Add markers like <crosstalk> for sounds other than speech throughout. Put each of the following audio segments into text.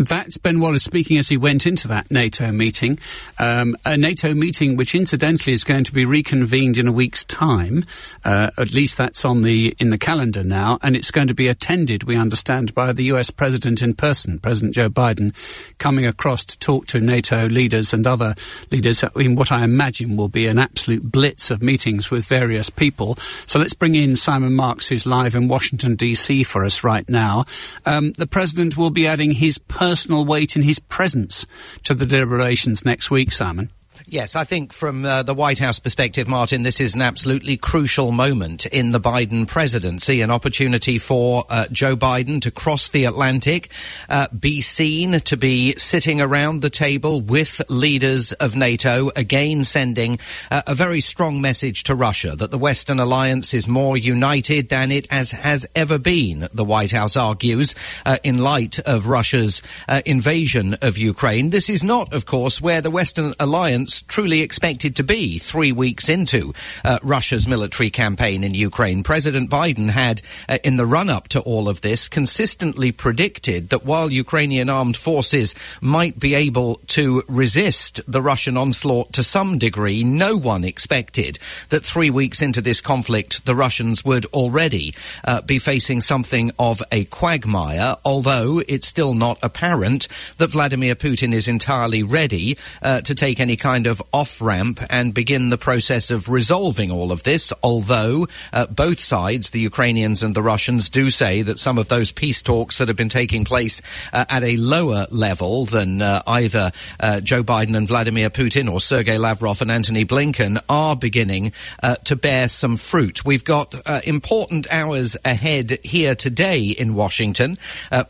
That's Ben Wallace speaking as he went into that NATO meeting, um, a NATO meeting which incidentally is going to be reconvened in a week's time. Uh, at least that's on the in the calendar now, and it's going to be attended, we understand, by the U.S. President in person, President Joe Biden, coming across to talk to NATO leaders and other leaders in what I imagine will be an absolute blitz of meetings with various people. So let's bring in Simon Marks, who's live in Washington D.C. for us right now. Um, the president will be adding his personal weight in his presence to the deliberations next week, Simon. Yes, I think from uh, the White House perspective, Martin, this is an absolutely crucial moment in the Biden presidency, an opportunity for uh, Joe Biden to cross the Atlantic, uh, be seen to be sitting around the table with leaders of NATO, again sending uh, a very strong message to Russia that the Western alliance is more united than it as has ever been, the White House argues, uh, in light of Russia's uh, invasion of Ukraine. This is not, of course, where the Western alliance truly expected to be three weeks into uh, Russia's military campaign in Ukraine. President Biden had, uh, in the run up to all of this, consistently predicted that while Ukrainian armed forces might be able to resist the Russian onslaught to some degree, no one expected that three weeks into this conflict, the Russians would already uh, be facing something of a quagmire, although it's still not apparent that Vladimir Putin is entirely ready uh, to take any kind of off ramp and begin the process of resolving all of this. Although uh, both sides, the Ukrainians and the Russians, do say that some of those peace talks that have been taking place uh, at a lower level than uh, either uh, Joe Biden and Vladimir Putin or Sergei Lavrov and Antony Blinken are beginning uh, to bear some fruit. We've got uh, important hours ahead here today in Washington.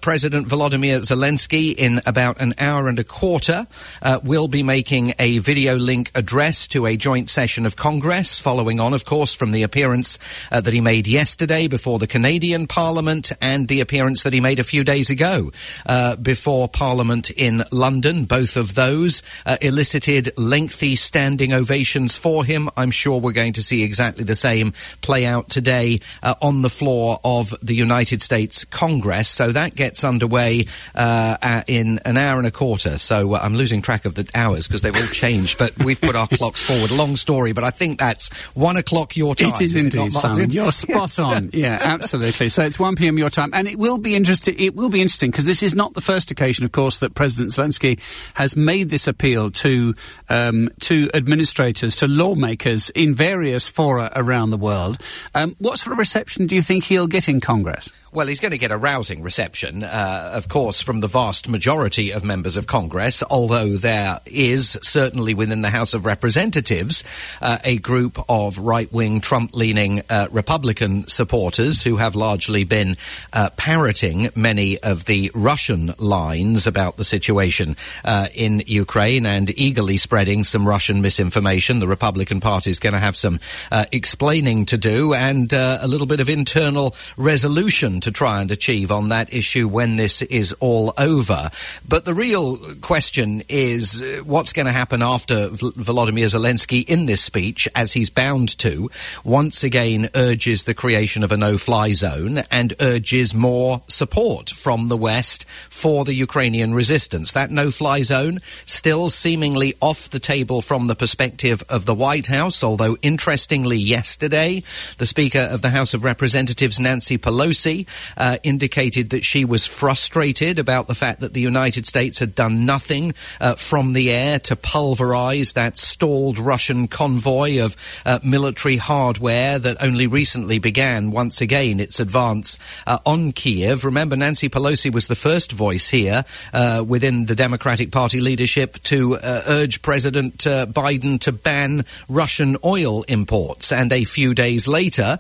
President Volodymyr Zelensky, in about an hour and a quarter, will be making a video video link address to a joint session of Congress, following on, of course, from the appearance uh, that he made yesterday before the Canadian Parliament and the appearance that he made a few days ago uh, before Parliament in London. Both of those uh, elicited lengthy standing ovations for him. I'm sure we're going to see exactly the same play out today uh, on the floor of the United States Congress. So that gets underway uh, in an hour and a quarter. So uh, I'm losing track of the hours because they've all changed but we've put our <laughs> clocks forward. Long story, but I think that's one o'clock your time. It is, is indeed, it Simon. You're <laughs> spot on. Yeah, absolutely. So it's 1 p.m. your time, and it will be interesting. It will be interesting because this is not the first occasion, of course, that President Zelensky has made this appeal to um, to administrators, to lawmakers in various fora around the world. Um, what sort of reception do you think he'll get in Congress? Well, he's going to get a rousing reception, uh, of course, from the vast majority of members of Congress, although there is certainly within the House of Representatives uh, a group of right-wing, Trump-leaning uh, Republican supporters who have largely been uh, parroting many of the Russian lines about the situation uh, in Ukraine and eagerly spreading some Russian misinformation. The Republican Party is going to have some uh, explaining to do and a little bit of internal resolution to try and achieve on that issue when this is all over. But the real question is uh, what's going to happen after Volodymyr Zelensky in this speech, as he's bound to, once again urges the creation of a no-fly zone and urges more support from the West for the Ukrainian resistance. That no-fly zone still seemingly off the table from the perspective of the White House, although interestingly yesterday, the Speaker of the House of Representatives, Nancy Pelosi, uh, indicated that she was frustrated about the fact that the United States had done nothing uh, from the air to pulverize that stalled Russian convoy of uh, military hardware that only recently began once again its advance uh, on Kiev. Remember, Nancy Pelosi was the first voice here uh, within the Democratic Party leadership to uh, urge President Biden to ban Russian oil imports, and a few days later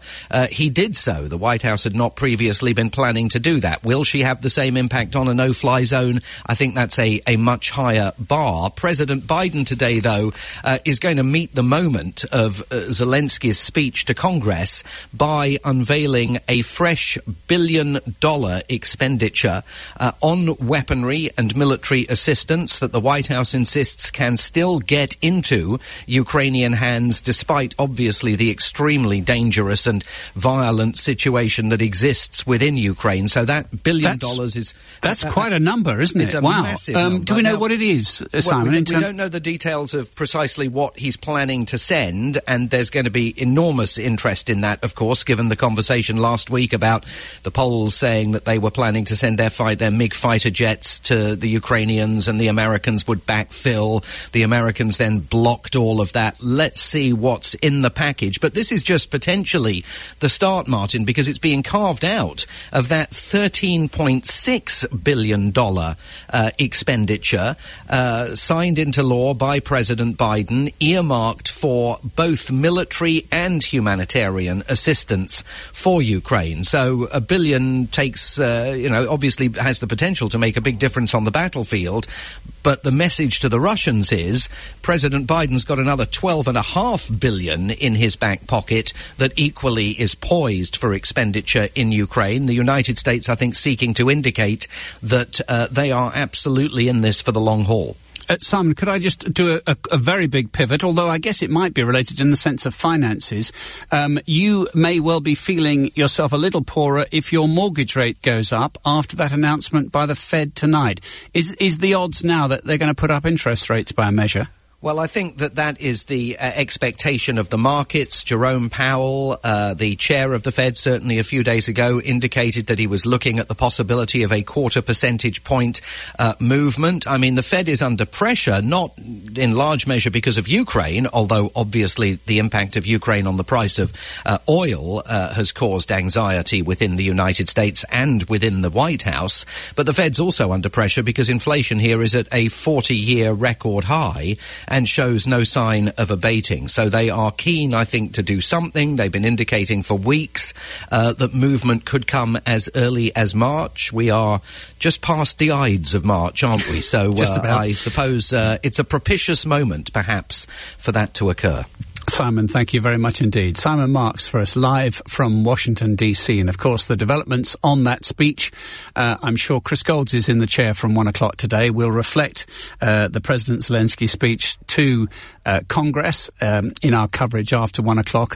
he did so. The White House had not previously obviously been planning to do that. Will she have the same impact on a no-fly zone? I think that's a, a much higher bar. President Biden today, though, uh, is going to meet the moment of uh, Zelensky's speech to Congress by unveiling a fresh billion dollar expenditure uh, on weaponry and military assistance that the White House insists can still get into Ukrainian hands despite obviously the extremely dangerous and violent situation that exists within Ukraine. So that billion That's- dollars is That's that- <laughs> quite a number, isn't it? wow. Um, do we know Now- what it is, uh, Well, Simon? we, in we don't know the details of precisely what he's planning to send, and there's going to be enormous interest in that, of course, given the conversation last week about the Poles saying that they were planning to send their fight their MiG fighter jets to the Ukrainians, and the Americans would backfill. The Americans then blocked all of that. Let's see what's in the package. But this is just potentially the start, Martin, because it's being carved out of that $13.6 billion uh, expenditure uh, signed into law by President Biden, earmarked for both military and humanitarian assistance for Ukraine. So a billion takes, uh, you know, obviously has the potential to make a big difference on the battlefield. But the message to the Russians is President Biden's got another 12.5 billion in his back pocket that equally is poised for expenditure in Ukraine. The United States, I think, seeking to indicate that uh, they are absolutely in this for the long haul. Uh, Simon, could I just do a, a, a very big pivot? Although I guess it might be related in the sense of finances. Um, you may well be feeling yourself a little poorer if your mortgage rate goes up after that announcement by the Fed tonight. Is is the odds now that they're going to put up interest rates by a measure? Well, I think that that is the uh, expectation of the markets. Jerome Powell, uh, the chair of the Fed, certainly a few days ago indicated that he was looking at the possibility of a quarter percentage point uh, movement. I mean, the Fed is under pressure, not in large measure because of Ukraine, although obviously the impact of Ukraine on the price of uh, oil uh, has caused anxiety within the United States and within the White House. But the Fed's also under pressure because inflation here is at a 40 year record high and shows no sign of abating. So they are keen, I think, to do something. They've been indicating for weeks uh, that movement could come as early as March. We are just past the Ides of March, aren't we? So <laughs> uh. I suppose uh, it's a propitious moment, perhaps, for that to occur. Simon, thank you very much indeed. Simon Marks for us live from Washington, D.C. And of course, the developments on that speech, uh, I'm sure Chris Golds is in the chair from one o'clock today, will reflect uh, the President Zelensky speech to uh, Congress um, in our coverage after one o'clock.